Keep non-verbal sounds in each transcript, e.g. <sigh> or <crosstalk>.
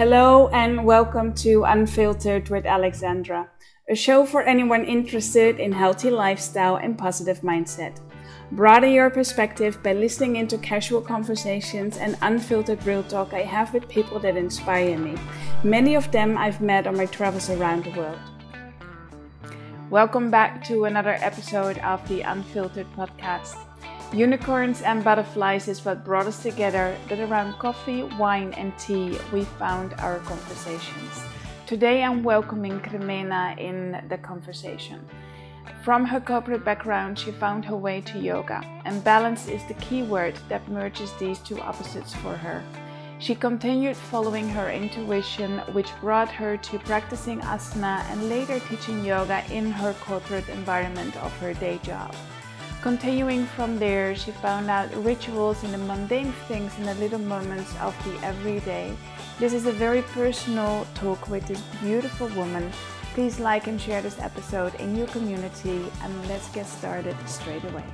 Hello and welcome to Unfiltered with Alexandra, a show for anyone interested in healthy lifestyle and positive mindset. Broaden your perspective by listening into casual conversations and unfiltered real talk I have with people that inspire me. Many of them I've met on my travels around the world. Welcome back to another episode of the Unfiltered podcast. Unicorns and butterflies is what brought us together, but around coffee, wine, and tea, we found our conversations. Today I'm welcoming Cremena in the conversation. From her corporate background, she found her way to yoga, and balance is the key word that merges these two opposites for her. She continued following her intuition, which brought her to practicing asana and later teaching yoga in her corporate environment of her day job. Continuing from there, she found out rituals in the mundane things in the little moments of the everyday. This is a very personal talk with this beautiful woman Please like and share this episode in your community and let's get started straight away.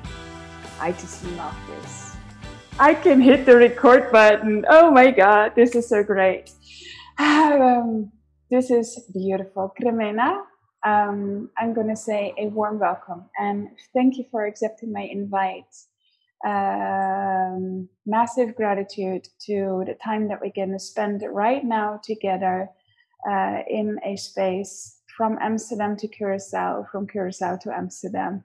I just love this. I can hit the record button. Oh my God, this is so great. <sighs> Um, this is beautiful. Cremena, um, I'm going to say a warm welcome and thank you for accepting my invite. Um, massive gratitude to the time that we're going to spend right now together uh, in a space from Amsterdam to Curacao, from Curacao to Amsterdam.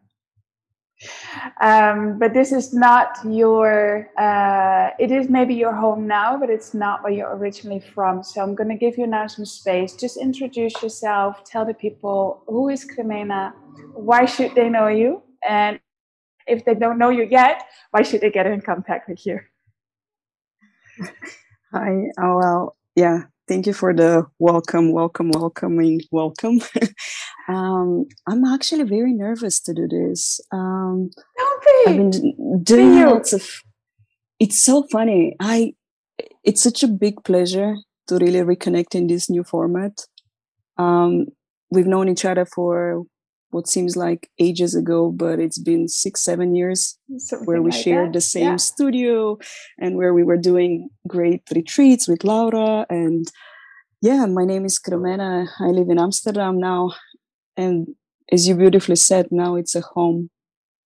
Um, but this is not your, uh, it is maybe your home now, but it's not where you're originally from. So I'm going to give you now some space. Just introduce yourself, tell the people who is Cremena, why should they know you? And if they don't know you yet, why should they get in contact with you? Hi, oh, well, yeah, Thank you for the welcome, welcome, welcoming, welcome. <laughs> um, I'm actually very nervous to do this. Um, Don't be. I've been doing be lots of. It's so funny. I. It's such a big pleasure to really reconnect in this new format. Um, we've known each other for what seems like ages ago, but it's been six, seven years Something where we like shared that. the same yeah. studio and where we were doing great retreats with Laura. And yeah, my name is Cremena. I live in Amsterdam now. And as you beautifully said, now it's a home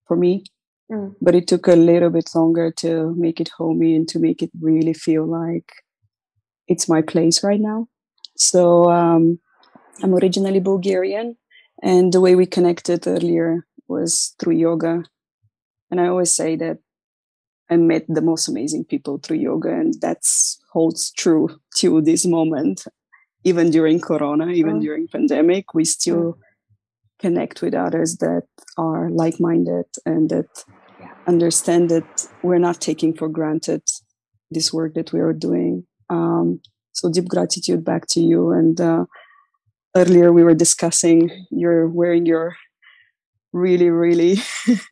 for me. Mm. But it took a little bit longer to make it homey and to make it really feel like it's my place right now. So um, I'm originally Bulgarian and the way we connected earlier was through yoga. And I always say that I met the most amazing people through yoga, and that holds true to this moment. Even during Corona, even Mm. during pandemic, we still connect with others that are like-minded and that Yeah. understand that we're not taking for granted this work that we are doing. Um, so deep gratitude back to you and uh, earlier we were discussing you're wearing your really really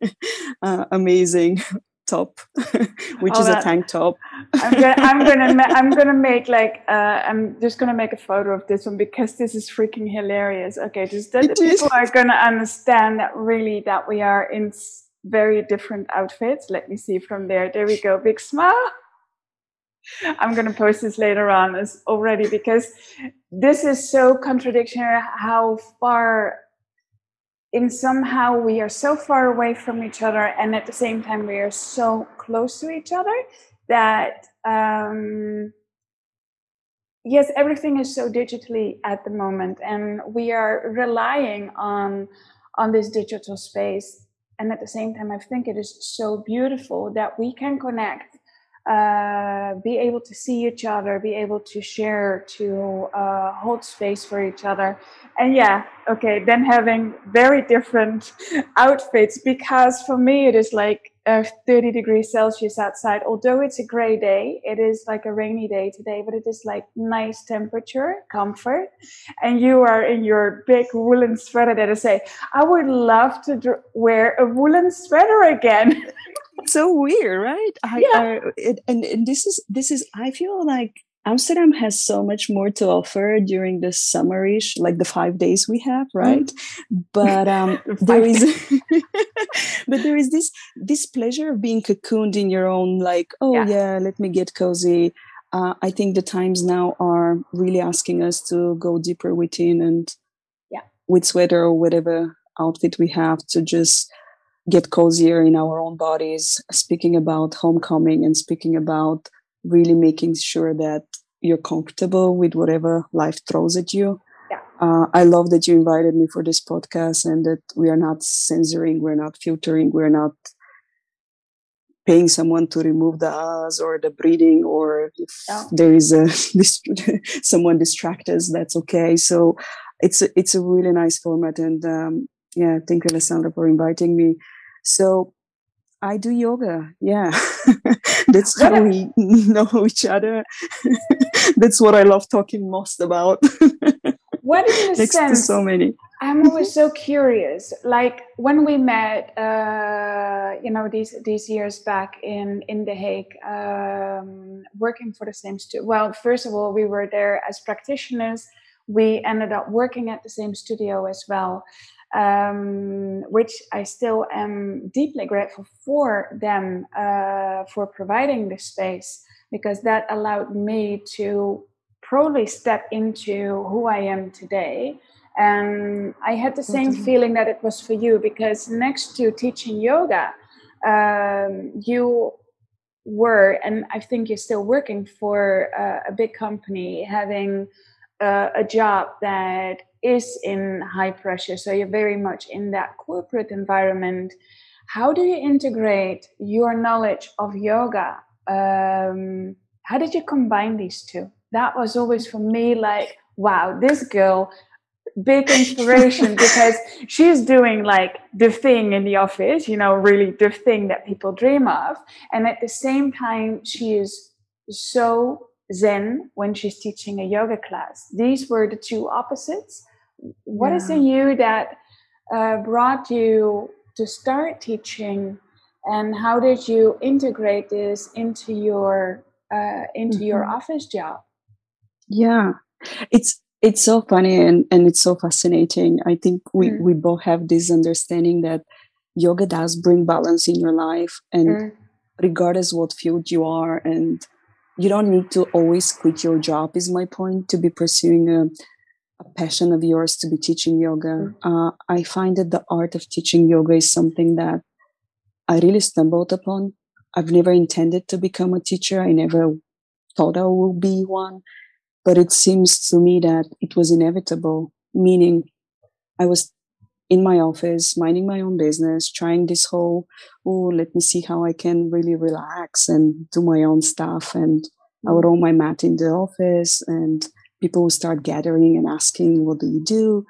<laughs> uh, amazing top <laughs> which Oh, is a tank top I'm gonna, I'm <laughs> gonna, ma- I'm gonna make like, uh, I'm just gonna make a photo of this one because this is freaking hilarious. Okay, just that the It is. people are gonna understand that really that we are in s- very different outfits. Let me see from there. There we go. Big smile. I'm gonna post this later on as already because this is so contradictory. How far in somehow we are so far away from each other and at the same time we are so close to each other that um, yes everything is so digitally at the moment and we are relying on on this digital space and at the same time i think it is so beautiful that we can connect uh, be able to see each other be able to share to uh, hold space for each other. And yeah okay then having very different <laughs> outfits because for me it is like uh, 30 degrees celsius outside. Although it's a gray day it is like a rainy day today but it is like nice temperature comfort. And you are in your big woolen sweater that i say i would love to dr- wear a woolen sweater again <laughs> so weird right I, Yeah. I, it, and, and this is this is i feel like amsterdam has so much more to offer during the summerish like the five days we have right but um <laughs> The there is <laughs> but there is this this pleasure of being cocooned in your own like oh Yeah. yeah, let me get cozy uh, I think the times now are really asking us to go deeper within and yeah. with sweater or whatever outfit we have to just get cozier in our own bodies, speaking about homecoming and speaking about really making sure that you're comfortable with whatever life throws at you. Yeah. Uh, I love that you invited me for this podcast and that we are not censoring, we're not filtering, we're not paying someone to remove the us or the breathing or if yeah. there is a <laughs> someone distract us that's okay so it's a, it's a really nice format and um, yeah thank you alessandra for inviting me so i do yoga yeah <laughs> that's how we <laughs> know each other <laughs> that's what i love talking most about what in next sense, to so many I'm always so curious. Like when we met, uh, you know, these these years back in in The Hague, um, working for the same studio. Well, first of all, we were there as practitioners. We ended up working at the same studio as well, um, which I still am deeply grateful for them uh, for providing the space because that allowed me to probably step into who I am today and I had the same mm-hmm. feeling that it was for you because next to teaching yoga, um, you were, and I think you're still working for uh, a big company, having uh, a job that is in high pressure. So you're very much in that corporate environment. How do you integrate your knowledge of yoga? Um, how did you combine these two? That was always for me like, wow, this girl big inspiration <laughs> because she's doing like the thing in the office, you know, really the thing that people dream of. And at the same time, she is so zen when she's teaching a yoga class. These were the two opposites. What yeah. is in you that uh, brought you to start teaching, and how did you integrate this into your uh, into mm-hmm. your office job? Yeah, it's it's so funny and, and it's so fascinating. I think we, mm. we both have this understanding that yoga does bring balance in your life and mm. regardless what field you are and you don't need to always quit your job is my point to be pursuing a, a passion of yours to be teaching yoga. Mm. Uh, I find that the art of teaching yoga is something that I really stumbled upon. I've never intended to become a teacher. I never thought I would be one but it seems to me that it was inevitable, meaning I was in my office, minding my own business, trying this whole, oh, let me see how I can really relax and do my own stuff. And I would roll my mat in the office, and people would start gathering and asking, What do you do?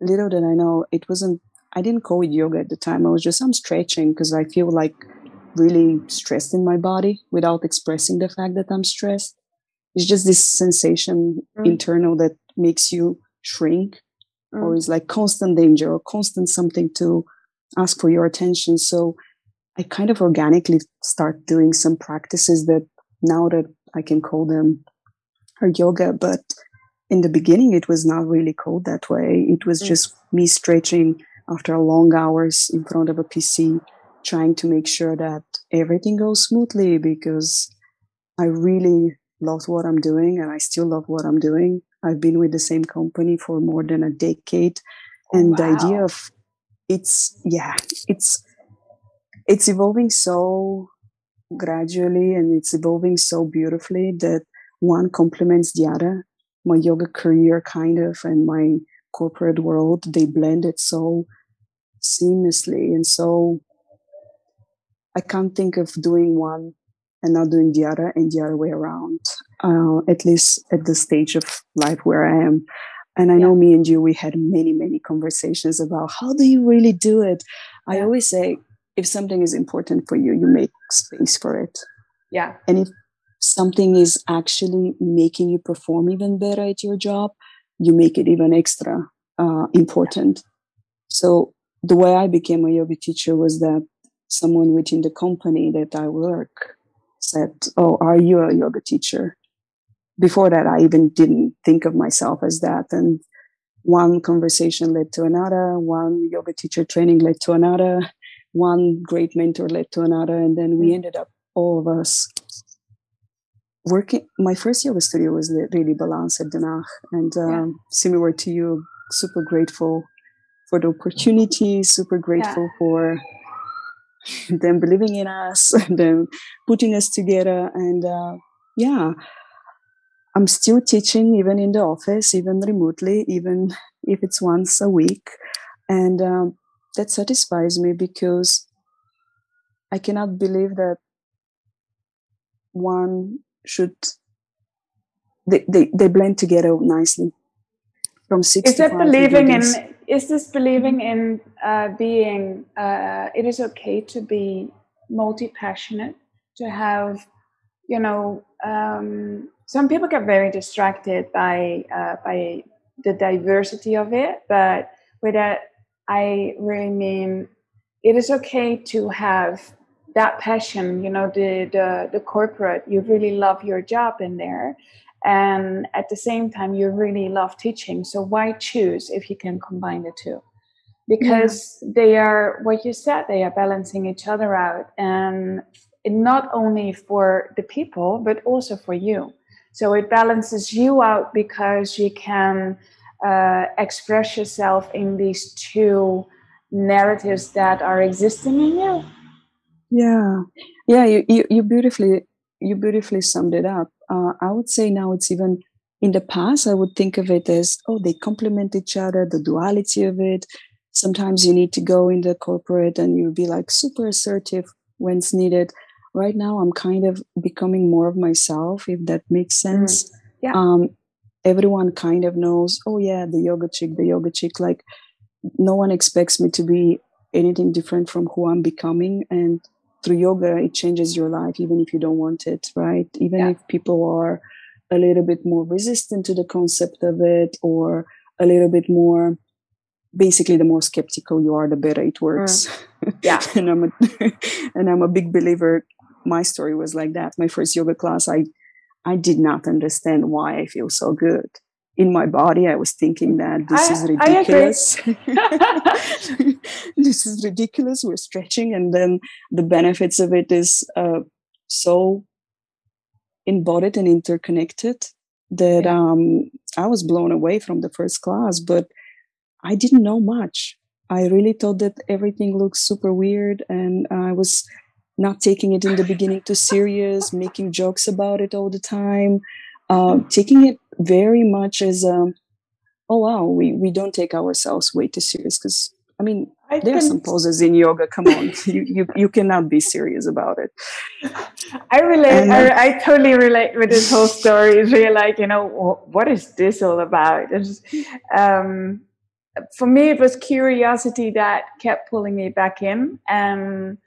Little did I know, it wasn't, I didn't call it yoga at the time. I was just, I'm stretching because I feel like really stressed in my body without expressing the fact that I'm stressed it's just this sensation mm. internal that makes you shrink mm. or is like constant danger or constant something to ask for your attention so i kind of organically start doing some practices that now that i can call them her yoga but in the beginning it was not really called that way it was mm. just me stretching after long hours in front of a pc trying to make sure that everything goes smoothly because i really loved what I'm doing and I still love what I'm doing. I've been with the same company for more than a decade. And wow. the idea of it's yeah, it's it's evolving so gradually and it's evolving so beautifully that one complements the other. My yoga career kind of and my corporate world, they blend it so seamlessly and so I can't think of doing one and not doing the other and the other way around, uh, at least at the stage of life where I am. And I yeah. know me and you, we had many, many conversations about how do you really do it? Yeah. I always say, if something is important for you, you make space for it. Yeah. And if something is actually making you perform even better at your job, you make it even extra uh, important. So the way I became a yoga teacher was that someone within the company that I work said, Oh, are you a yoga teacher? Before that, I even didn't think of myself as that. And one conversation led to another, one yoga teacher training led to another, one great mentor led to another. And then we mm. ended up, all of us, working my first yoga studio was really balance at Danach and um, yeah. similar to you super grateful for the opportunity super grateful yeah. for <laughs> them believing in us and <laughs> them putting us together and uh, yeah i'm still teaching even in the office even remotely even if it's once a week and um, that satisfies me because i cannot believe that one should they, they, they blend together nicely from six is that believing in is this believing in uh, being uh, it is okay to be multi-passionate to have you know um, some people get very distracted by uh, by the diversity of it but with that i really mean it is okay to have that passion you know the the, the corporate you really love your job in there. And at the same time you really love teaching. So why choose if you can combine the two? Because yeah. they are what you said they are balancing each other out. And not only for the people but also for you. So it balances you out because you can uh, express yourself in these two narratives that are existing in you yeah yeah you, you, you beautifully you beautifully summed it up uh, I would say now it's even in the past, I would think of it as, oh, they complement each other, the duality of it. Sometimes you need to go in the corporate and you be like super assertive when it's needed. Right now, I'm kind of becoming more of myself, if that makes mm-hmm. sense. Mm. Yeah. Um, everyone kind of knows, oh, yeah, the yoga chick, the yoga chick. Like, no one expects me to be anything different from who I'm becoming. And through yoga it changes your life even if you don't want it right? Even yeah. if people are a little bit more resistant to the concept of it or a little bit more basically the more skeptical you are the better it works. Mm. yeah. <laughs> And i'm a <laughs> and i'm a big believer. My story was like that. My first yoga class i i did not understand why i feel so good in my body, I was thinking that this I, is ridiculous. <laughs> this is ridiculous. We're stretching, and then the benefits of it is uh, so embodied and interconnected that yeah. um, I was blown away from the first class. But I didn't know much. I really thought that everything looked super weird, and I was not taking it in the beginning too serious, making jokes about it all the time uh, taking it very much as a, um, oh wow, we, we don't take ourselves way too serious because I mean I there are some poses in yoga. Come on, <laughs> you, you you cannot be serious about it. I relate. And, I, I, totally relate with this whole story. It's really like you know what is this all about? It's, um, for me, it was curiosity that kept pulling me back in, and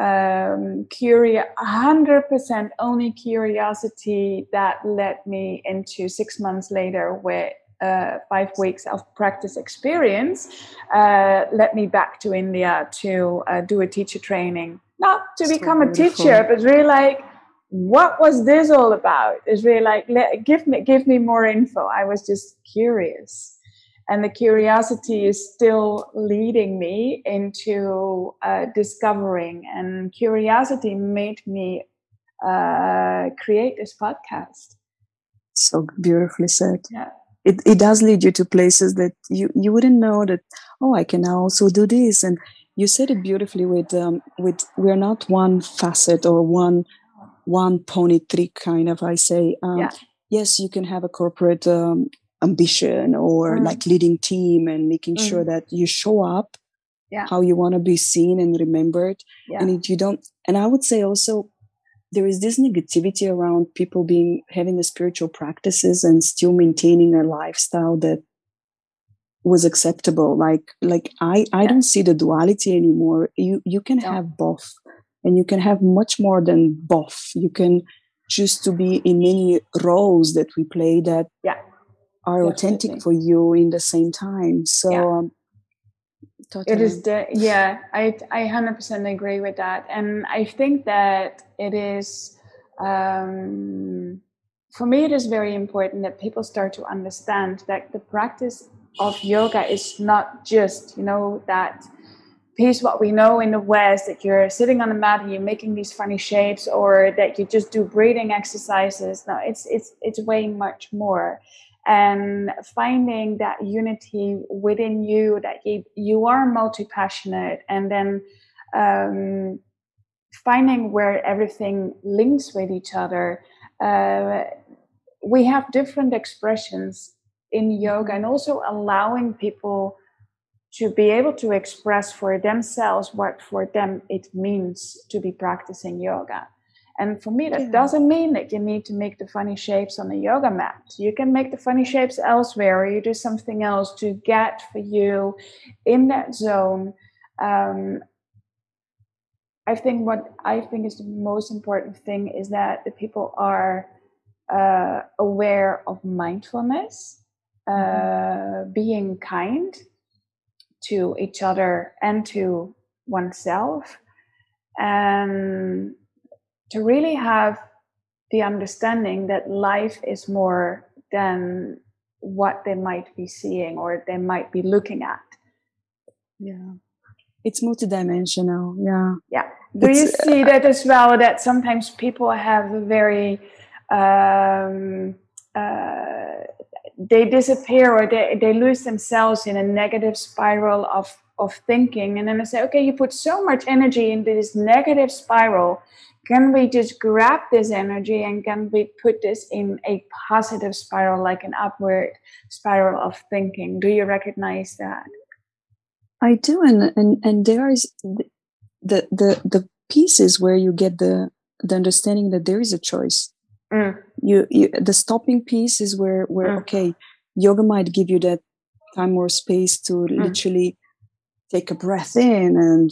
um, curious, 100% only curiosity that led me into six months later with uh, five weeks of practice experience uh, led me back to India to uh, do a teacher training. Not to so become beautiful. a teacher, but really like, what was this all about? It's really like, let, give me give me more info. I was just curious and the curiosity is still leading me into uh, discovering. And curiosity made me uh, create this podcast. So beautifully said. Yeah. It, it does lead you to places that you, you wouldn't know that oh i can also do this. And you said it beautifully with um, with we're not one facet or one one pony trick kind of i say. Um, yeah. yes you can have a corporate um, ambition or mm. like leading team and making mm. sure that you show up yeah. how you want to be seen and remembered yeah. and if you don't and i would say also there is this negativity around people being having the spiritual practices and still maintaining a lifestyle that was acceptable like like i i yeah. don't see the duality anymore you you can no. have both and you can have much more than both you can choose to be in many roles that we play that yeah are Definitely. authentic for you in the same time so yeah. um, totally. it is the yeah i i 100% agree with that and i think that it is um, for me it is very important that people start to understand that the practice of yoga is not just you know that piece what we know in the West that you're sitting on a mat and you're making these funny shapes, or that you just do breathing exercises. No, it's it's it's way much more. And finding that unity within you, that you you are multi passionate, and then um, finding where everything links with each other. Uh, we have different expressions in yoga, and also allowing people to be able to express for themselves what for them it means to be practicing yoga. And for me, that yeah. doesn't mean that you need to make the funny shapes on the yoga mat. You can make the funny shapes elsewhere, or you do something else to get for you in that zone. Um, I think what I think is the most important thing is that the people are uh, aware of mindfulness, uh, mm-hmm. being kind, to each other and to oneself and to really have the understanding that life is more than what they might be seeing or they might be looking at yeah it's multidimensional yeah yeah do it's, you see that as well that sometimes people have a very um, uh, they disappear or they, they lose themselves in a negative spiral of, of thinking. And then I say, okay, you put so much energy into this negative spiral. Can we just grab this energy and can we put this in a positive spiral, like an upward spiral of thinking? Do you recognize that? I do, and and and there is the the the pieces where you get the the understanding that there is a choice Mm. You, you, the stopping piece is where where mm. okay, yoga might give you that time or space to mm. literally take a breath in and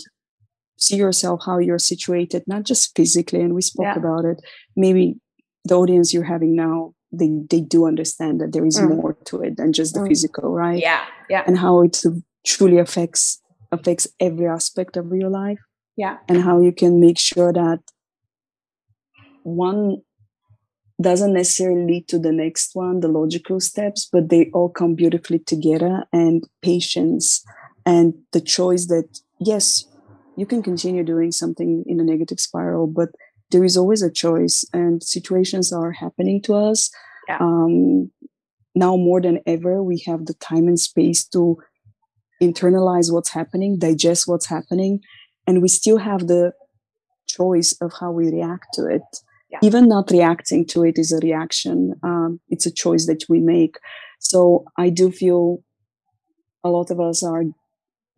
see yourself how you're situated, not just physically. And we spoke yeah. about it. Maybe the audience you're having now, they they do understand that there is mm. more to it than just the mm. physical, right? Yeah, yeah. And how it truly affects affects every aspect of your life. Yeah. And how you can make sure that one doesn't necessarily lead to the next one, the logical steps, but they all come beautifully together and patience and the choice that, yes, you can continue doing something in a negative spiral, but there is always a choice and situations are happening to us. Yeah. Um, now more than ever, we have the time and space to internalize what's happening, digest what's happening, and we still have the choice of how we react to it yeah. even not reacting to it is a reaction um, it's a choice that we make so i do feel a lot of us are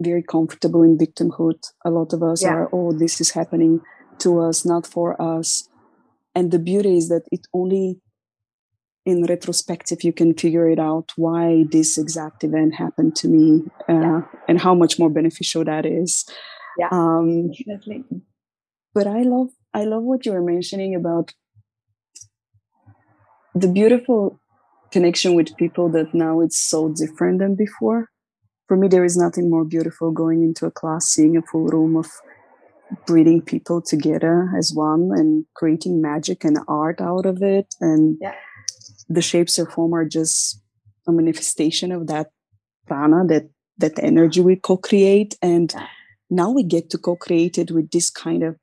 very comfortable in victimhood a lot of us yeah. are oh this is happening to us not for us and the beauty is that it only in retrospective you can figure it out why this exact event happened to me uh, yeah. and how much more beneficial that is yeah um, definitely but i love I love what you were mentioning about the beautiful connection with people that now it's so different than before. For me, there is nothing more beautiful going into a class, seeing a full room of breeding people together as one and creating magic and art out of it. And yeah. the shapes of form are just a manifestation of that prana, that that energy we co-create. And now we get to co-create it with this kind of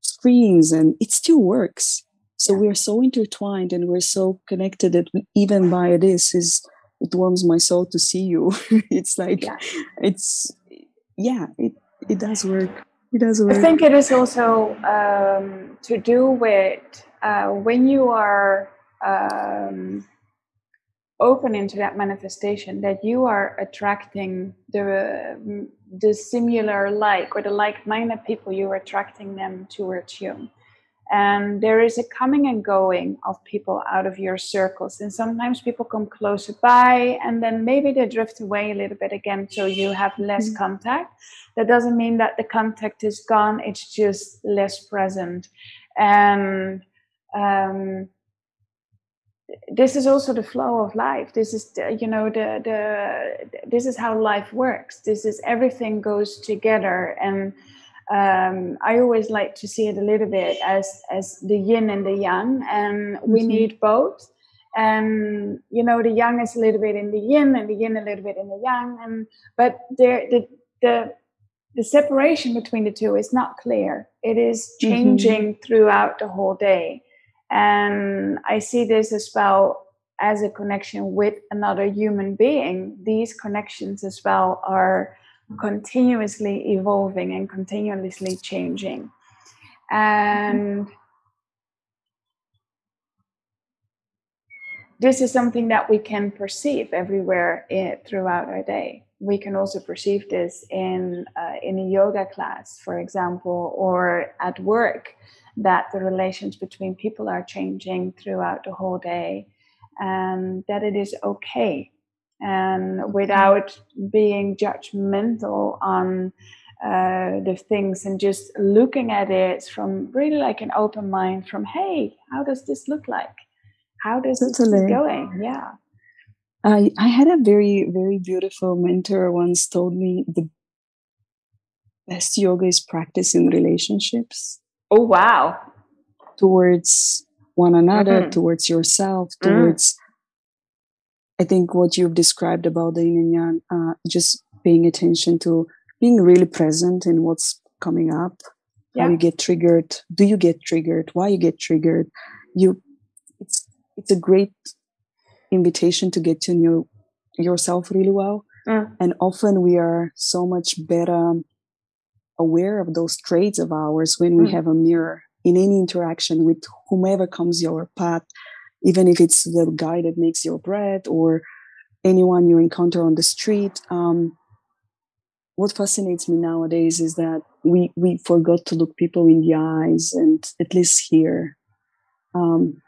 screens and it still works so we're so intertwined and we're so connected that even by this is it warms my soul to see you. <laughs> It's like yeah. it's yeah it it does work. It does work. i think it is also um, to do with uh, when you are um, open into that manifestation that you are attracting the the similar like or the like-minded people you're attracting them towards you and there is a coming and going of people out of your circles. And sometimes people come closer by and then maybe they drift away a little bit again so you have less mm-hmm. contact. That doesn't mean that the contact is gone it's just less present. And um, this is also the flow of life. This is the, you know the the this is how life works. This is everything goes together and um, I always like to see it a little bit as as the yin and the yang, and we mm-hmm. need both. And you know, the yang is a little bit in the yin, and the yin a little bit in the yang. And but there, the the the separation between the two is not clear. It is mm-hmm. changing mm-hmm. throughout the whole day. And I see this as well as a connection with another human being. These connections as well are continuously evolving and continuously changing. And this is something that we can perceive everywhere in, throughout our day. We can also perceive this in uh, in a yoga class, for example, or at work, that the relations between people are changing throughout the whole day, and that it is okay and without being judgmental on uh, the things and just looking at it from really like an open mind from hey how does this look like how does totally. this going yeah I, I had a very very beautiful mentor once told me the best yoga is practice in relationships oh wow towards one another mm-hmm. towards yourself mm. I think what you've described about the yin and yang, uh, just paying attention to being really present in what's coming up, yeah. how you get triggered, do you get triggered, why you get triggered. You, it's it's a great invitation to get to know yourself really well. Mm. And often we are so much better aware of those traits of ours when we mm. have a mirror in any interaction with whomever comes your path even if it's the guy that makes your bread or anyone you encounter on the street. Um, what fascinates me nowadays is that we we forgot to look people in the eyes and at least here. Um,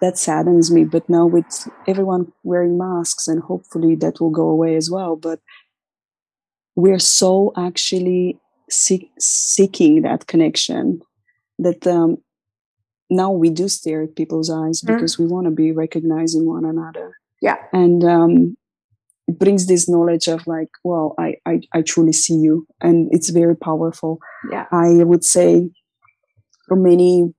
that saddens me. But now with everyone wearing masks, and hopefully that will go away as well. But we're so actually seek, seeking that connection that um, now we do stare at people's eyes mm. because we want to be recognizing one another. Yeah. And um, it brings this knowledge of like, well, I, I, I truly see you. And it's very powerful. Yeah. I would say for many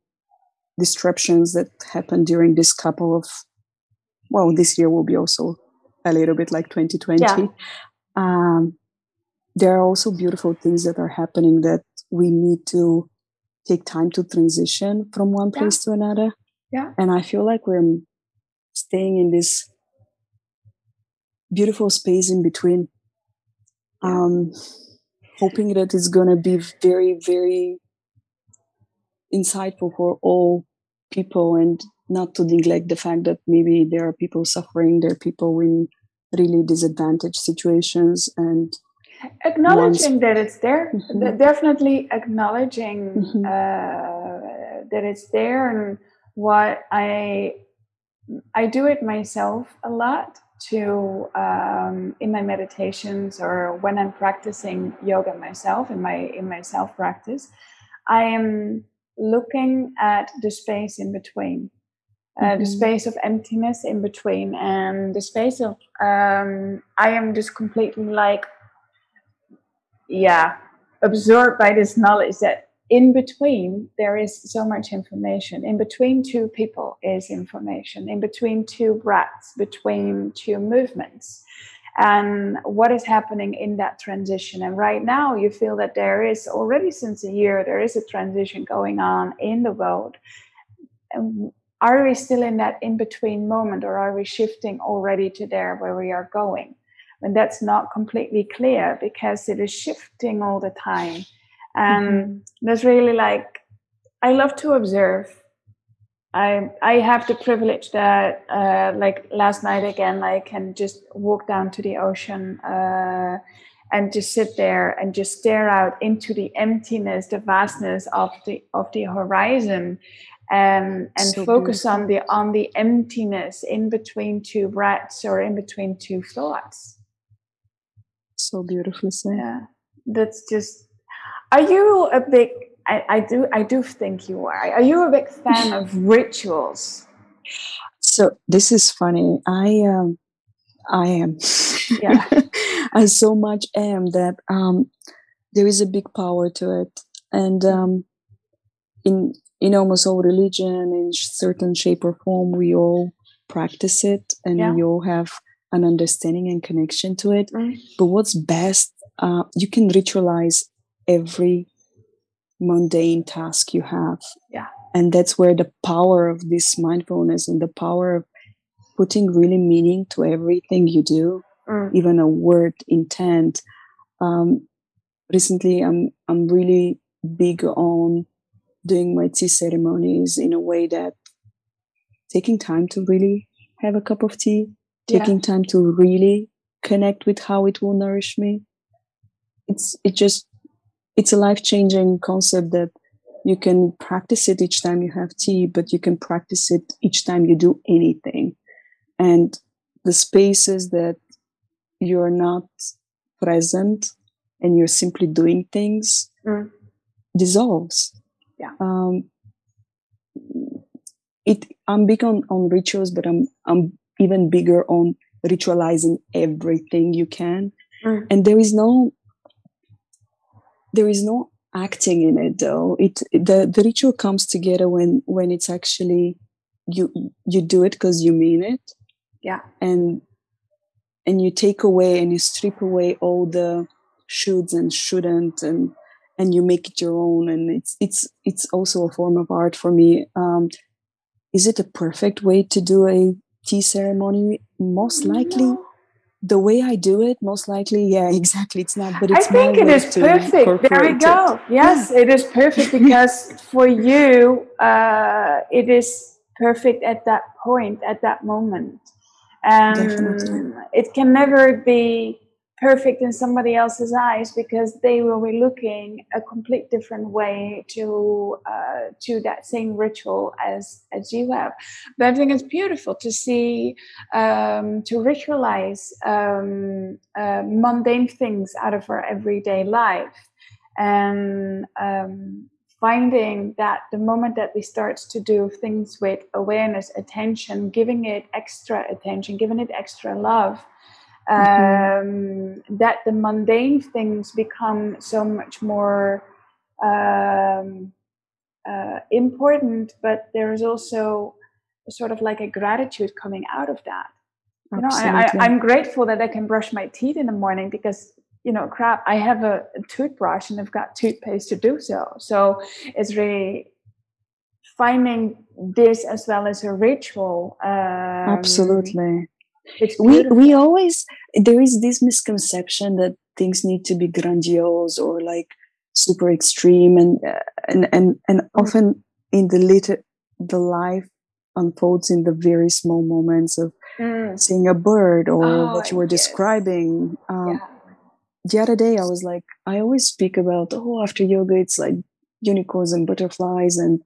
disruptions that happened during this couple of, well, this year will be also a little bit like 2020. Yeah. Um, there are also beautiful things that are happening that we need to take time to transition from one place yeah. to another. Yeah. And I feel like we're staying in this beautiful space in between. Um, hoping that it's going to be very, very insightful for all people and not to neglect the fact that maybe there are people suffering, there are people in really disadvantaged situations and acknowledging that it's there mm-hmm. definitely acknowledging mm-hmm. uh, that it's there and what i i do it myself a lot to um, in my meditations or when i'm practicing yoga myself in my in my self practice i am looking at the space in between uh, mm-hmm. the space of emptiness in between and the space of um, i am just completely like yeah. Absorbed by this knowledge that in between there is so much information. In between two people is information. In between two breaths between two movements. And what is happening in that transition? And right now you feel that there is already since a year there is a transition going on in the world. Are we still in that in between moment or are we shifting already to there where we are going when that's not completely clear because it is shifting all the time. And mm-hmm. there's really like, I love to observe. I I have the privilege that uh, like last night again I can just walk down to the ocean uh, and just sit there and just stare out into the emptiness, the vastness of the of the horizon, and and so focus beautiful. on the on the emptiness in between two breaths or in between two thoughts so beautifully said. Yeah, that's just. Are you a big? I, I do. I do think you are. Are you a big fan of <laughs> rituals? So this is funny. I um, I am. Yeah. <laughs> I so much am that um, there is a big power to it, and um, in in almost all religion, in certain shape or form, we all practice it, and yeah. we all have an understanding and connection to it. Mm. But what's best, uh, you can ritualize every mundane task you have. Yeah. And that's where the power of this mindfulness and the power of putting really meaning to everything you do, Mm. even a word intent. Um, recently, I'm I'm really big on doing my tea ceremonies in a way that taking time to really have a cup of tea, Yeah. taking time to really connect with how it will nourish me. It's it just it's a life changing concept that you can practice it each time you have tea, but you can practice it each time you do anything. And the spaces that you're not present and you're simply doing things Mm. dissolves. Yeah. Um, it I'm big on, on rituals, but I'm I'm even bigger on ritualizing everything you can. Mm. And there is no there is no acting in it though. It the, the ritual comes together when when it's actually you you do it because you mean it. Yeah. And and you take away and you strip away all the shoulds and shouldn't and and you make it your own and it's it's it's also a form of art for me um is it a perfect way to do a tea ceremony most likely the way i do it most likely yeah <laughs> exactly it's not but I it's think my way to perfect. There we incorporate it. go. Yes, it is perfect <laughs> because for you, uh, it is perfect at that point, at that moment. And Definitely. it can never be perfect in somebody else's eyes because they will be looking a complete different way to uh, to that same ritual as as you have. But I think it's beautiful to see um, to ritualize um, uh, mundane things out of our everyday life and um, finding that the moment that we start to do things with awareness attention giving it extra attention giving it extra love um, that the mundane things become so much more um, uh, important but there is also sort of like a gratitude coming out of that. You know I, i'm grateful that i can brush my teeth in the morning because you know crap i have a, a toothbrush and i've got toothpaste to do so. So it's really finding this as well as a ritual um, absolutely it's we beautiful. we always there is this misconception that things need to be grandiose or like super extreme and uh, and and, and often in the little the life unfolds in the very small moments of Mm, seeing a bird or Oh, what you were yes. describing um, yeah. the other day i was like i always speak about oh after yoga it's like unicorns and butterflies and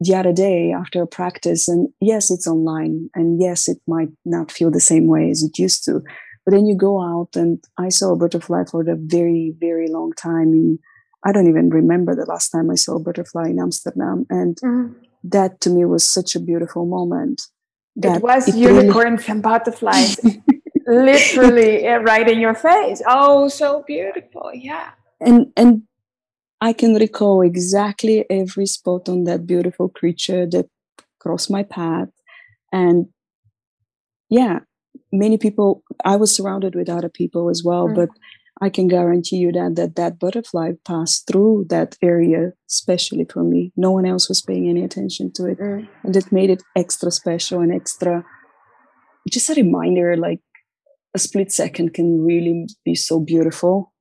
the other day after a practice and yes it's online and yes it might not feel the same way as it used to. But then you go out and i saw a butterfly for the very very long time in i don't even remember the last time i saw a butterfly in amsterdam and Mm. that to me was such a beautiful moment that it was really- unicorns and butterflies literally <laughs> right in your face. Oh so beautiful yeah. And and I can recall exactly every spot on that beautiful creature that crossed my path. And yeah, many people, I was surrounded with other people as well, Mm. but I can guarantee you that, that that butterfly passed through that area, especially for me. No one else was paying any attention to it. Mm. And it made it extra special and extra, just a reminder like a split second can really be so beautiful.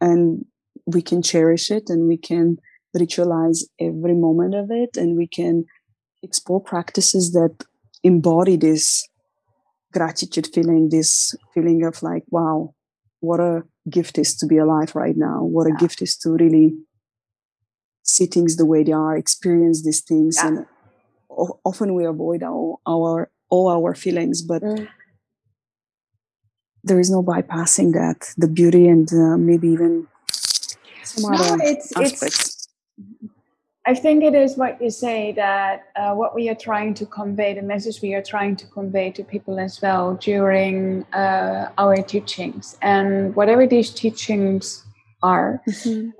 And we can cherish it and we can ritualize every moment of it and we can explore practices that embody this gratitude feeling this feeling of like wow what a gift is to be alive right now what a Yeah. gift is to really see things the way they are experience these things Yeah. and o- often we avoid our, our all our feelings but Mm. there is no bypassing that the beauty and uh, maybe even No, it's it's I think it is what you say that uh, what we are trying to convey, the message we are trying to convey to people as well during uh, our teachings, and whatever these teachings are,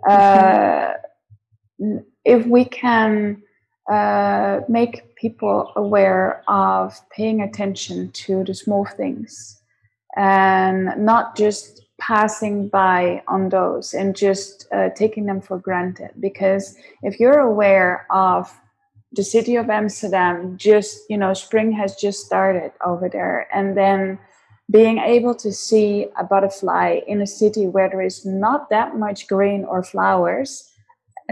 uh, n- if we can uh, make people aware of paying attention to the small things and not just passing by on those and just uh, taking them for granted. Because if you're aware of the city of amsterdam just you know spring has just started over there. And then being able to see a butterfly in a city where there is not that much green or flowers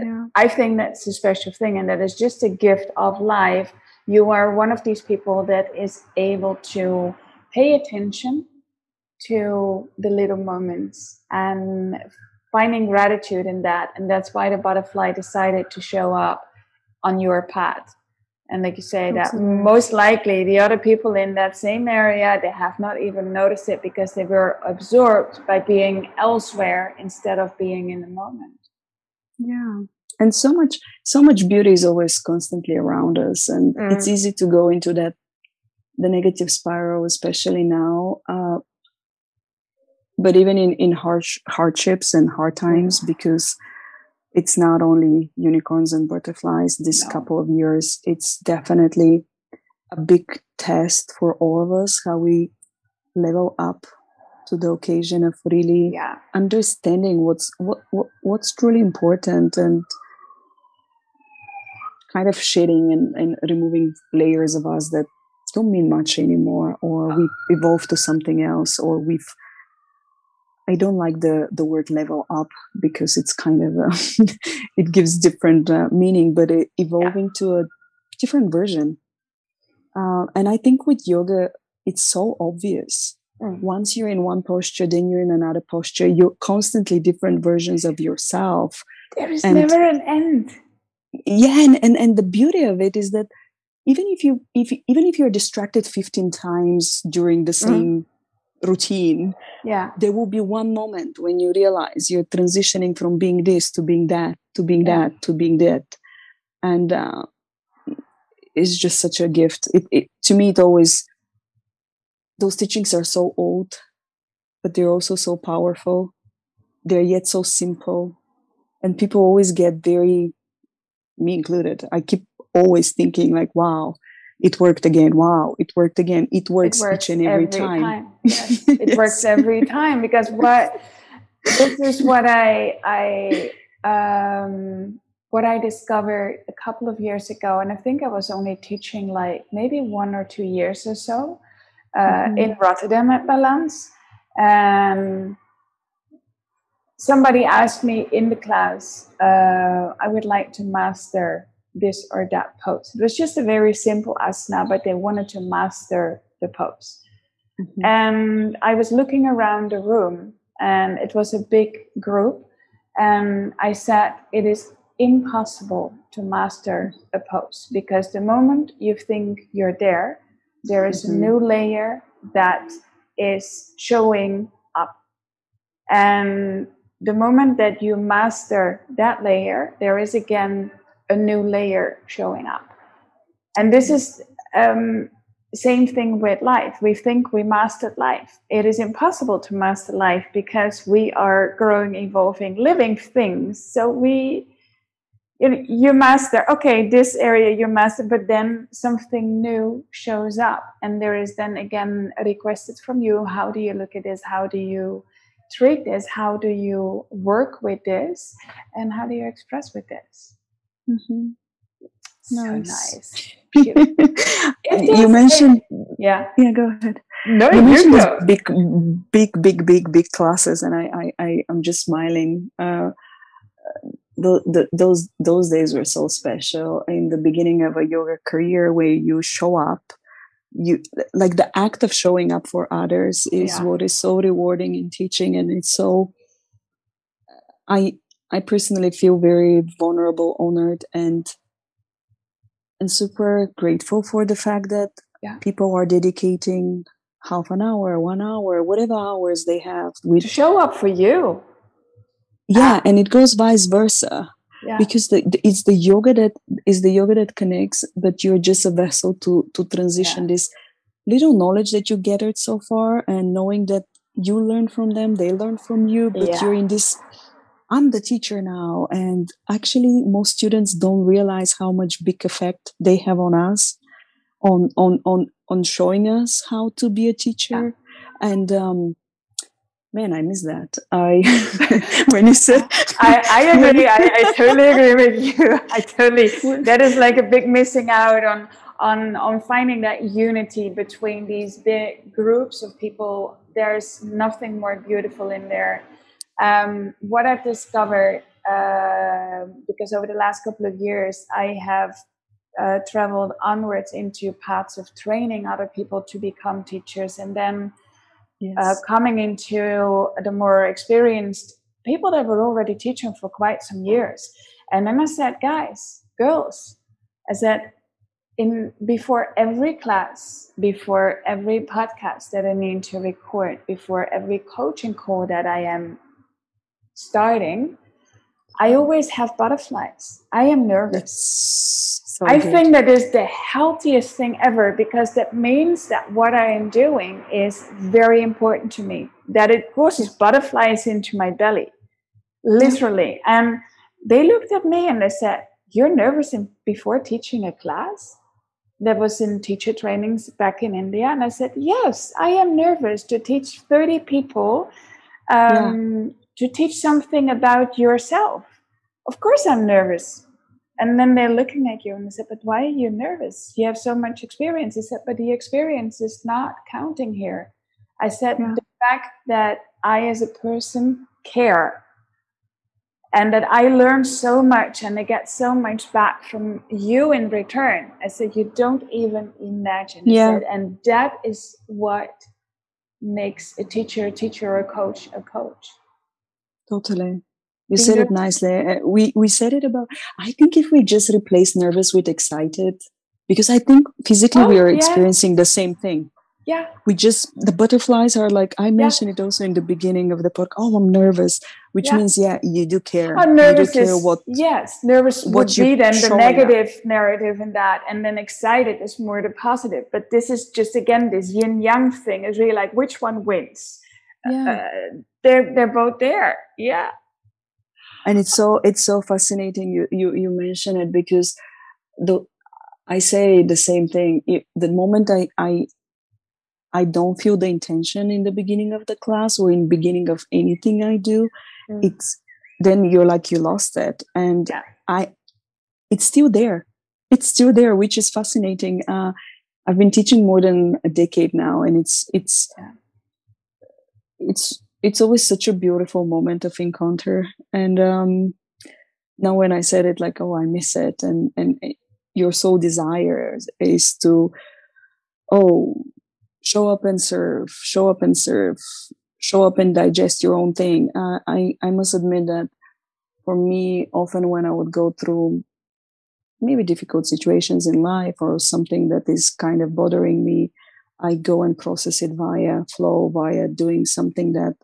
yeah. i think that's a special thing and that is just a gift of life. You are one of these people that is able to pay attention to the little moments and finding gratitude in that. And that's why the butterfly decided to show up on your path. And like you say, Absolutely. that most likely the other people in that same area, they have not even noticed it because they were absorbed by being elsewhere instead of being in the moment. Yeah. And so much, so much beauty is always constantly around us. And mm. it's easy to go into that, the negative spiral, especially now. Uh, but even in in harsh hardships and hard times because it's not only unicorns and butterflies this no. couple of years it's definitely a big test for all of us how we level up to the occasion of really yeah. understanding what's what, what what's truly important and kind of shedding and, and removing layers of us that don't mean much anymore or we evolve to something else or we've I don't like the the word level up because it's kind of a, <laughs> it gives different uh, meaning, but it, evolving yeah. to a different version. Uh, and I think with yoga, it's so obvious. Mm. Once you're in one posture, then you're in another posture. You're constantly different versions of yourself. There is and, never an end. Yeah, and, and and the beauty of it is that even if you if even if you're distracted 15 times during the mm. same mm routine yeah. there will be one moment when you realize you're transitioning from being this to being that to being yeah. that to being that. And uh, it's just such a gift. It, it, to me it always those teachings are so old but they're also so powerful. They're yet so simple. And people always get very me included i keep always thinking like wow it worked again. Wow, it worked again. It works, it works each and every, every time. time. <laughs> Yes, it yes. works every time because what <laughs> this is what I I um, what I discovered a couple of years ago, and I think I was only teaching like maybe one or two years or so uh, mm-hmm. in Rotterdam at Balance, and somebody asked me in the class, uh, I would like to master this or that pose. It was just a very simple asana, but they wanted to master the pose. Mm-hmm. And I was looking around the room, and it was a big group. And I said, It is impossible to master a pose because the moment you think you're there, there is mm-hmm. a new layer that is showing up. And the moment that you master that layer, there is again a new layer showing up. And this is um, same thing with life. We think we mastered life. It is impossible to master life because we are growing, evolving, living things. So we you, know, you master okay this area you master but then something new shows up and there is then again requested from you how do you look at this how do you treat this how do you work with this and how do you express with this Mm-hmm. Nice. So nice. <laughs> you mentioned, yeah, yeah. Go ahead. No, you, mentioned big, big, big, big, big classes, and I, I, I am just smiling. Uh, the, the, those those days were so special in the beginning of a yoga career where you show up you like the act of showing up for others is yeah. what is so rewarding in teaching and it's so i I personally feel very vulnerable, honored, and and super grateful for the fact that yeah. people are dedicating half an hour, one hour, whatever hours they have with, to show up for you. Yeah, ah. and it goes vice versa. Yeah. Because the, the, it's the yoga that is the yoga that connects, but you're just a vessel to to transition yeah. this little knowledge that you gathered so far, and knowing that you learn from them, they learn from you, but yeah. you're in this I'm the teacher now. And actually, most students don't realize how much big effect they have on us, on on on on showing us how to be a teacher. Yeah. And um, man, I miss that. I <laughs> when you said, I, I <laughs> agree. I, I totally agree with you. <laughs> I totally. That is like a big missing out on on on finding that unity between these big groups of people. There's nothing more beautiful in there. Um, what I've discovered uh, because over the last couple of years, I have uh, traveled onwards into paths of training other people to become teachers and then uh, yes. uh, coming into the more experienced people that were already teaching for quite some years. And then I said, guys, girls, I said, in before every class, before every podcast that I need to record, before every coaching call that I am starting, I always have butterflies. I am nervous. So I good. think that is the healthiest thing ever because that means that what I am doing is very important to me. That it causes butterflies into my belly, literally. And they looked at me and they said, You're nervous in, before teaching a class? That was in teacher trainings back in India. And I said, Yes, I am nervous to teach 30 people um, yeah. To teach something about yourself. Of course, I'm nervous and then they're looking at you and they said, But why are you nervous? You have so much experience. He said, But the experience is not counting here. I said, yeah. The fact that I, as a person, care and that I learn so much and I get so much back from you in return. I said, You don't even imagine. Yeah. Said, and that is what makes a teacher a teacher or a coach a coach. Totally. You said it nicely. Uh, we we said it about. I think if we just replace nervous with excited, because I think physically oh, we are yeah. experiencing the same thing. Yeah. We just the butterflies are like I mentioned yeah. it also in the beginning of the podcast. Oh, I'm nervous, which yeah. means yeah, you do care. Oh, nervous you do care what yes, nervous what would be then the negative up. narrative in that, and then excited is more the positive. But this is just again this yin yang thing is really like which one wins. Yeah. Uh, they're they're both there. Yeah and it's so it's so fascinating you you you mention it because the i say the same thing the moment i i i don't feel the intention in the beginning of the class or in beginning of anything i do mm. it's then you're like you lost it and yeah. i it's still there it's still there which is fascinating uh, i've been teaching more than a decade now and it's it's yeah. it's it's always such a beautiful moment of encounter. And um now when i said it like oh i miss it and and your sole desire is to oh show up and serve show up and serve show up and digest your own thing. Uh, i i must admit that for me often when i would go through maybe difficult situations in life or something that is kind of bothering me i go and process it via flow via doing something that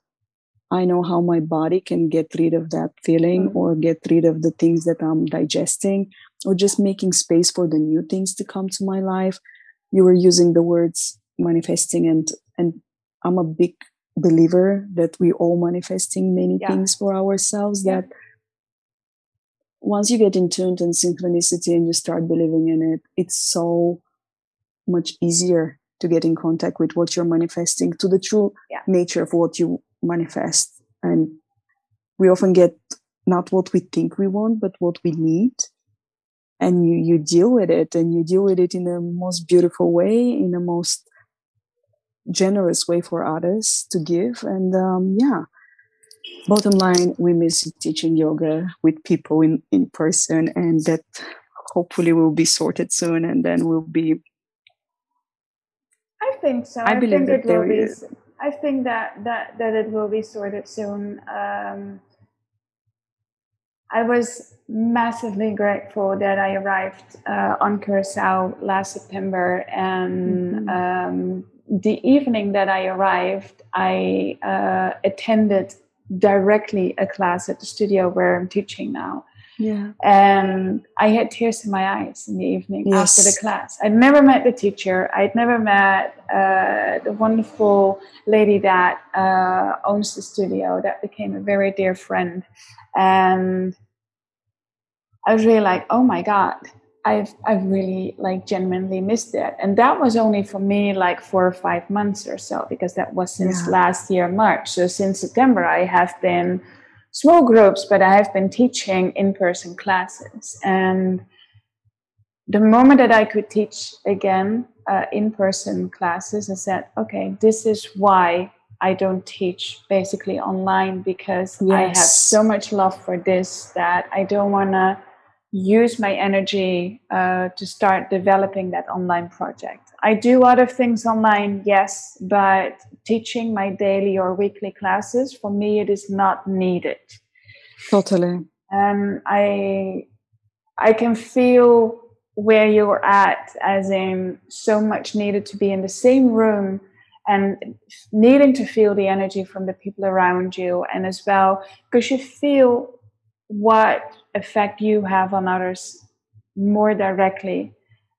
I know how my body can get rid of that feeling mm-hmm. or get rid of the things that I'm digesting or just making space for the new things to come to my life. You were using the words manifesting and and I'm a big believer that we all manifesting many yeah. things for ourselves that once you get in tune and synchronicity and you start believing in it, it's so much easier to get in contact with what you're manifesting to the true yeah. nature of what you manifest. And we often get not what we think we want, but what we need. And you, you deal with it and you deal with it in the most beautiful way, in the most generous way for others to give. And um, yeah, bottom line, we miss teaching yoga with people in, in person, and that hopefully will be sorted soon. And then we'll be. I think so. I, I believe that there is. I think that that that it will be sorted soon. Um, I was massively grateful that I arrived uh, on Curacao last September, and mm-hmm. um, the evening that I arrived, I uh, attended directly a class at the studio where I'm teaching now. Yeah. And I had tears in my eyes in the evening yes. after the class. I'd never met the teacher. I'd never met uh, the wonderful lady that uh, owns the studio that became a very dear friend. And I was really like, oh my God, I've I've really like genuinely missed that, and that was only for me like four or five months or so because that was since yeah. last year March. So since September, I have been small groups, but I have been teaching in person classes, and the moment that I could teach again uh, in person classes, I said, okay, this is why I don't teach basically online because yes. I have so much love for this that I don't want to use my energy uh, to start developing that online project. I do other things online, yes, but teaching my daily or weekly classes for me it is not needed. Totally. And I I can feel where you're at, as in so much needed to be in the same room and needing to feel the energy from the people around you, and as well because you feel what effect you have on others more directly.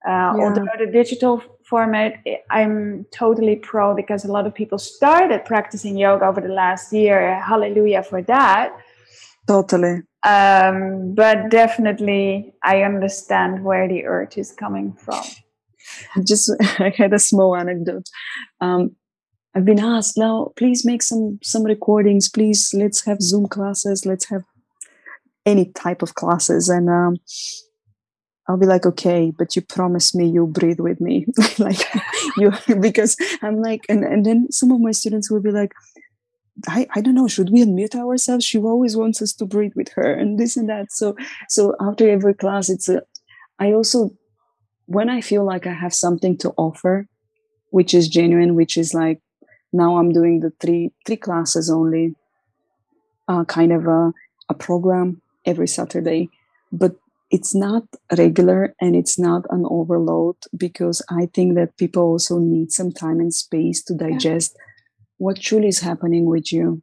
Uh, yeah. Although the digital format, I'm totally pro because a lot of people started practicing yoga over the last year. Hallelujah for that. Totally. Um, but definitely, I understand where the urge is coming from. <laughs> Just, <laughs> I had a small anecdote. Um, I've been asked now, please make some some recordings. Please, let's have Zoom classes. Let's have any type of classes and um, I'll be like, okay, but you promise me you'll breathe with me, <laughs> like <laughs> you, because I'm like, and and then some of my students will be like, I, I don't know, should we unmute ourselves? She always wants us to breathe with her and this and that. So so after every class, it's a, I also when I feel like I have something to offer, which is genuine, which is like now I'm doing the three three classes only, uh, kind of a, a program every Saturday, but it's not regular and it's not an overload because I think that people also need some time and space to digest yeah. what truly is happening with you.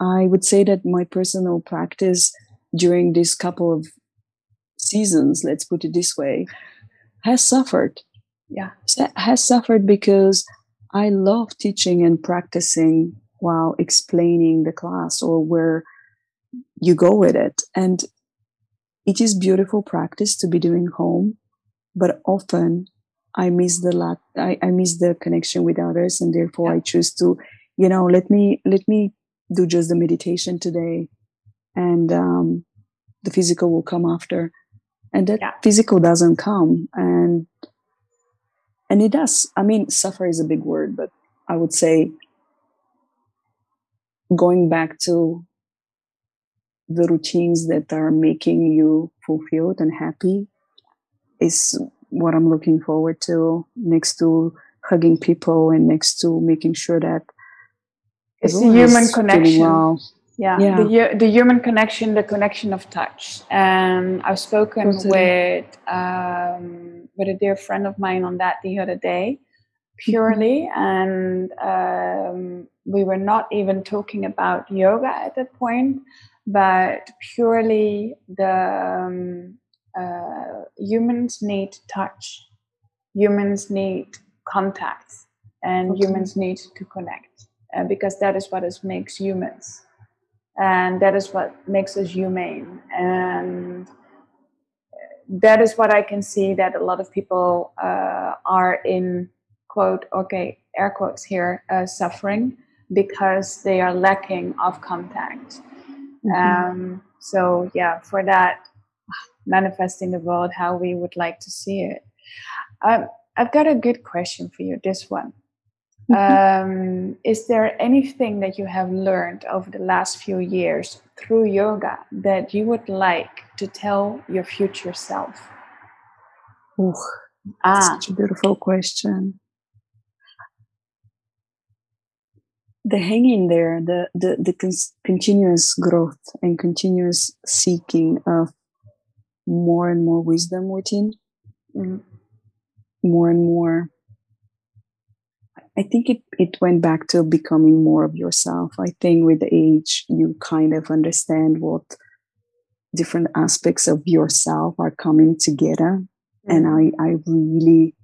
I would say that my personal practice during this couple of seasons, let's put it this way, has suffered. Yeah. Has suffered because I love teaching and practicing while explaining the class or where you go with it. And it is beautiful practice to be doing home, but often I miss the lack, I, I miss the connection with others. And therefore yeah. I choose to, you know, let me, let me do just the meditation today and, um, the physical will come after. And that yeah. physical doesn't come. And, and it does. I mean, suffer is a big word, but I would say going back to the routines that are making you fulfilled and happy is what I'm looking forward to next to hugging people and next to making sure that it's the human connection. Well. Yeah, yeah. The, the human connection, the connection of touch. And I've spoken with um, with a dear friend of mine on that the other day, purely, <laughs> and um, we were not even talking about yoga at that point, but purely the um, uh, humans need touch, humans need contact, and okay. humans need to connect uh, because that is what is, makes humans, and that is what makes us humane, and that is what I can see that a lot of people uh, are in quote okay air quotes here uh, suffering because they are lacking of contact Mm-hmm. Um, so yeah, for that, manifesting the world how we would like to see it. Um, I've got a good question for you. This one. Mm-hmm. Um, is there anything that you have learned over the last few years through yoga that you would like to tell your future self? Ooh, ah. such a beautiful question. The hanging there, the the the cons- continuous growth and continuous seeking of more and more wisdom within, mm. more and more. I think it it went back to becoming more of yourself. I think with age, you kind of understand what different aspects of yourself are coming together, mm. and I I really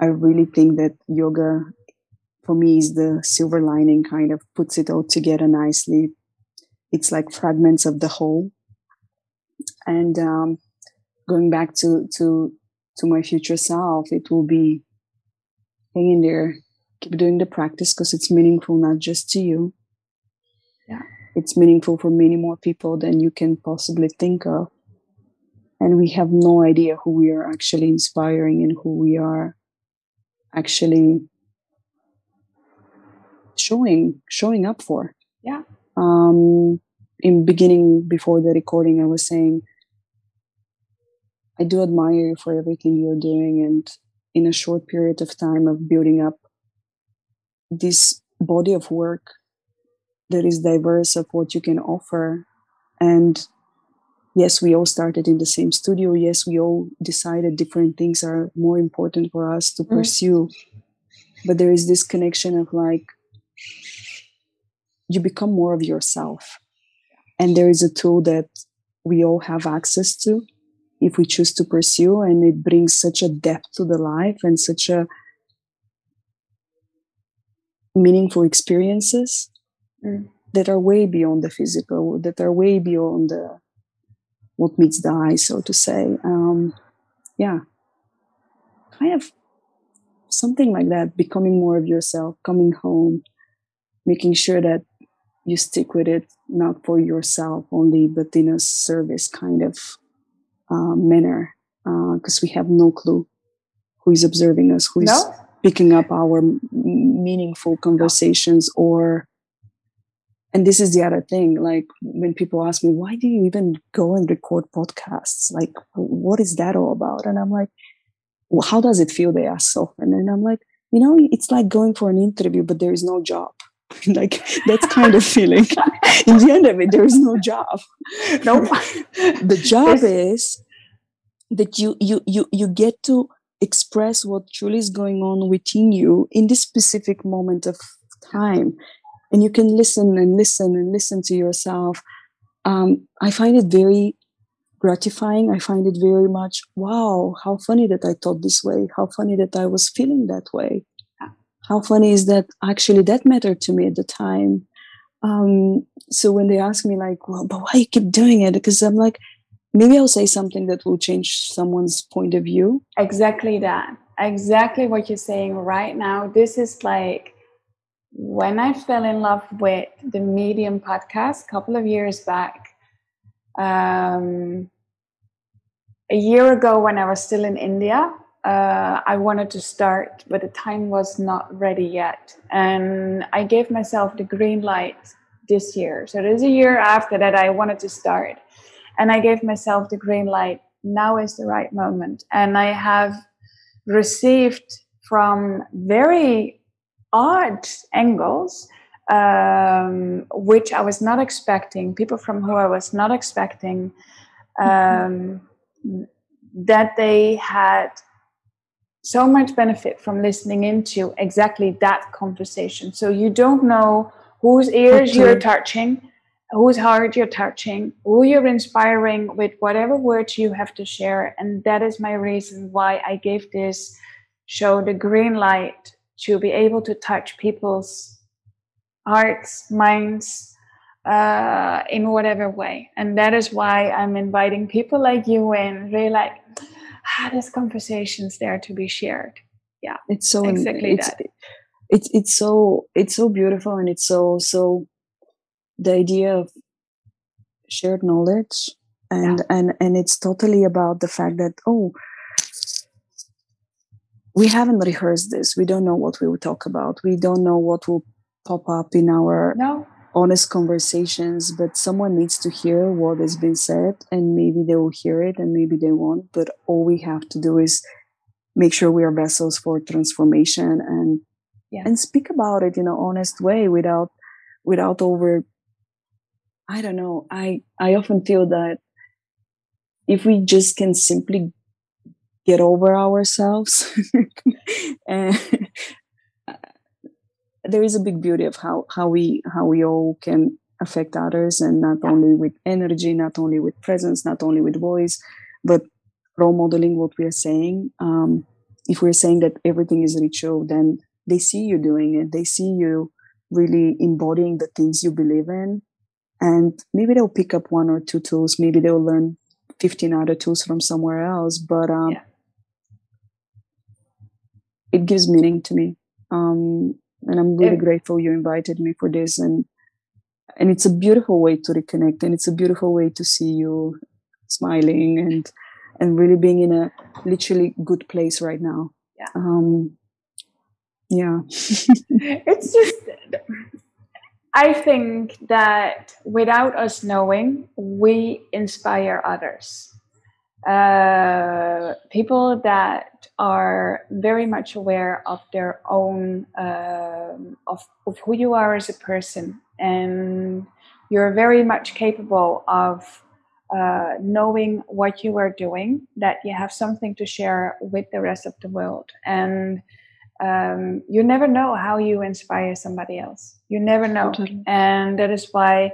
I really think that yoga for me is the silver lining kind of puts it all together nicely. It's like fragments of the whole. And um, going back to to to my future self, it will be hang in there, keep doing the practice because it's meaningful not just to you. Yeah. It's meaningful for many more people than you can possibly think of. And we have no idea who we are actually inspiring and who we are actually showing showing up for. Yeah. Um in beginning before the recording I was saying I do admire you for everything you're doing and in a short period of time of building up this body of work that is diverse of what you can offer and yes we all started in the same studio yes we all decided different things are more important for us to mm. pursue but there is this connection of like you become more of yourself. And there is a tool that we all have access to if we choose to pursue and it brings such a depth to the life and such a meaningful experiences mm. that are way beyond the physical that are way beyond the what meets the eye so to say. Um, yeah. Kind of something like that becoming more of yourself coming home making sure that you stick with it not for yourself only but in a service kind of uh, manner because uh, we have no clue who is observing us, who is no? picking up our meaningful conversations no. or and this is the other thing like when people ask me why do you even go and record podcasts like what is that all about and i'm like well, how does it feel they ask often and i'm like you know it's like going for an interview but there is no job <laughs> like that's kind of feeling. In the end of it there is no job. No. The job is that you you you you get to express what truly is going on within you in this specific moment of time. And you can listen and listen and listen to yourself. Um, i find it very gratifying. I find it very much wow how funny that i thought this way. How funny that i was feeling that way how funny is that actually that mattered to me at the time. Um, so when they ask me like well but why you keep doing it? Because i'm like maybe i'll say something that will change someone's point of view. Exactly that. Exactly what you're saying right now. This is like when i fell in love with the medium podcast a couple of years back um, a year ago when i was still in india uh, I wanted to start, but the time was not ready yet. And I gave myself the green light this year. So there's a year after that I wanted to start. And I gave myself the green light. Now is the right moment. And I have received from very odd angles, um, which I was not expecting, people from who I was not expecting, um, mm-hmm. that they had so much benefit from listening into exactly that conversation. So you don't know whose ears okay. you're touching, whose heart you're touching, who you're inspiring with whatever words you have to share. And that is my reason why I gave this show the green light to be able to touch people's hearts, minds, uh, in whatever way. And that is why I'm inviting people like you in, really like, ah, there's conversations there to be shared. Yeah, it's so exactly it's, that. It's it's so it's so beautiful and it's so so the idea of shared knowledge and yeah. and and it's totally about the fact that oh we haven't rehearsed this we don't know what we will talk about we don't know what will pop up in our no honest conversations, but someone needs to hear what has been said, and maybe they will hear it and maybe they won't. But all we have to do is make sure we are vessels for transformation and yeah. and speak about it in an honest way without without over I don't know. I I often feel that if we just can simply get over ourselves <laughs> and there is a big beauty of how how we how we all can affect others and not yeah. only with energy not only with presence not only with voice but role modeling what we are saying. Um, if we're saying that everything is ritual then they see you doing it. They see you really embodying the things you believe in. And maybe they'll pick up one or two tools. Maybe they'll learn 15 other tools from somewhere else. But um, yeah. it gives meaning to me. Um, and i'm really grateful you invited me for this. And and it's a beautiful way to reconnect. And it's a beautiful way to see you smiling and and really being in a literally good place right now. Yeah. Um yeah. <laughs> It's just I think that without us knowing, we inspire others. Uh, people that are very much aware of their own, uh, of, of who you are as a person, and you're very much capable of uh, knowing what you are doing, that you have something to share with the rest of the world. And um, you never know how you inspire somebody else. You never know, totally. and that is why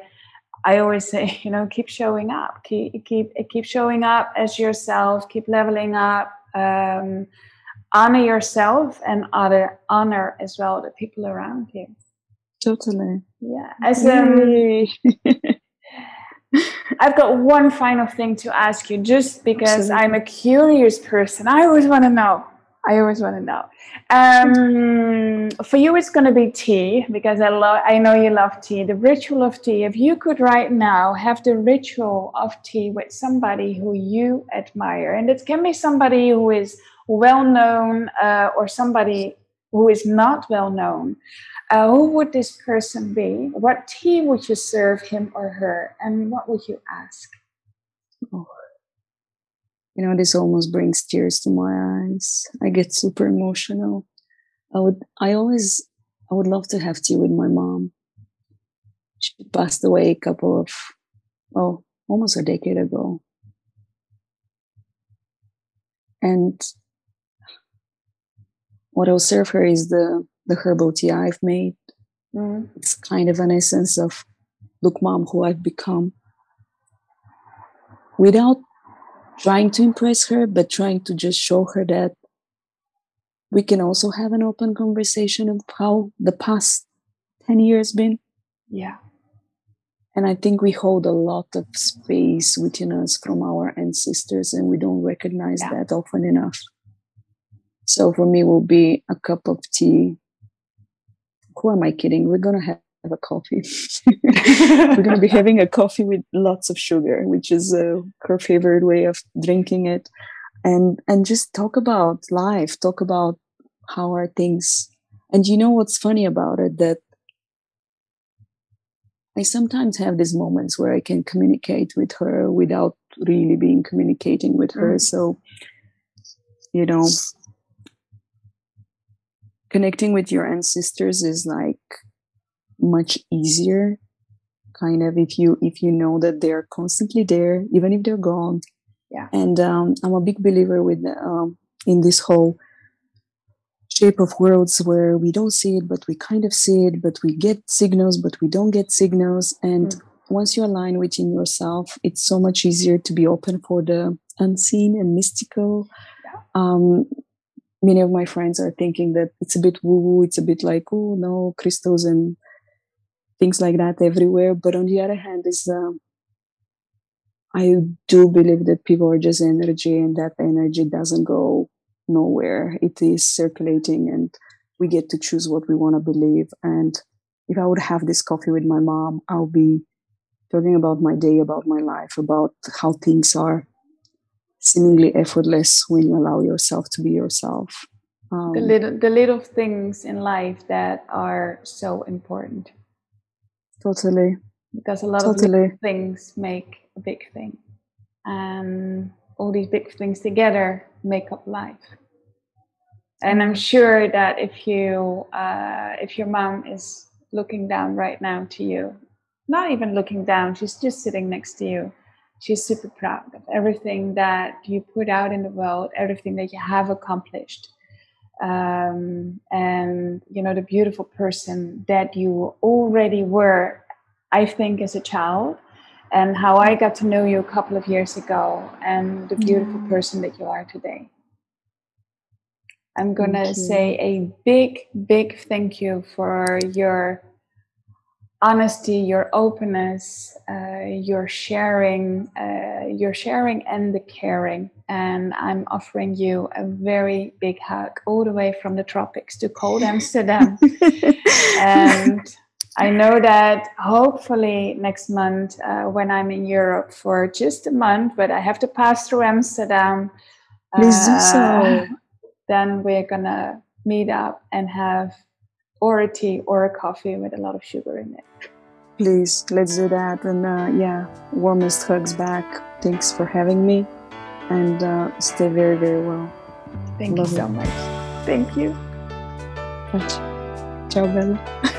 I always say, <laughs> you know, keep showing up, keep keep keep showing up as yourself, keep leveling up, um, honor yourself, and other honor as well the people around you. Totally. Yeah. As um, <laughs> I've got one final thing to ask you, just because Absolutely. I'm a curious person. I always want to know I always want to know. Um, for you, it's going to be tea because I love. I know you love tea. The ritual of tea. If you could right now have the ritual of tea with somebody who you admire, and it can be somebody who is well known uh, or somebody who is not well known. Uh, who would this person be? What tea would you serve him or her, and what would you ask? Oh you know this almost brings tears to my eyes. I get super emotional. I would i always i would love to have tea with my mom. She passed away a couple of oh almost a decade ago. And what i'll serve her is the the herbal tea i've made. Mm. it's kind of an essence of look mom who i've become. Without trying to impress her, but trying to just show her that we can also have an open conversation of how the past 10 years been. Yeah. And I think we hold a lot of space within us from our ancestors, and we don't recognize yeah. that often enough. So for me, will be a cup of tea. Who am I kidding? We're gonna have have a coffee. <laughs> We're going to be having a coffee with lots of sugar, which is uh, her favorite way of drinking it, and and just talk about life, talk about how are things. And you know what's funny about it that I sometimes have these moments where I can communicate with her without really being communicating with her. Mm. So, you know, connecting with your ancestors is like much easier kind of if you if you know that they're constantly there even if they're gone yeah and um, i'm a big believer with um, in this whole shape of worlds where we don't see it but we kind of see it but we get signals but we don't get signals and mm. once you align within yourself it's so much easier to be open for the unseen and mystical yeah. um, many of my friends are thinking that it's a bit woo woo it's a bit like oh no crystals and things like that everywhere. But on the other hand, is um, I do believe that people are just energy, and that energy doesn't go nowhere. It is circulating, and we get to choose what we want to believe. And if I would have this coffee with my mom, I'll be talking about my day, about my life, about how things are seemingly effortless when you allow yourself to be yourself. Um, the little the little things in life that are so important. Totally. Because a lot totally. of things make a big thing. And all these big things together make up life. And I'm sure that if you, uh, if your mom is looking down right now to you, not even looking down, she's just sitting next to you. She's super proud of everything that you put out in the world, everything that you have accomplished. Um, and you know the beautiful person that you already were i think as a child and how i got to know you a couple of years ago and the beautiful mm. person that you are today i'm gonna say a big big thank you for your honesty your openness uh, your sharing, uh, your sharing and the caring. And I'm offering you a very big hug all the way from the tropics to cold Amsterdam. <laughs> and I know that hopefully next month, uh, when I'm in Europe for just a month, but I have to pass through Amsterdam. Please do so. Uh, then we're gonna meet up and have or a tea or a coffee with a lot of sugar in it. Please, let's do that. And uh, yeah, warmest hugs back. Thanks for having me. And uh, stay very, very well. Thank Love you so much. Thank you. Ciao, Bella.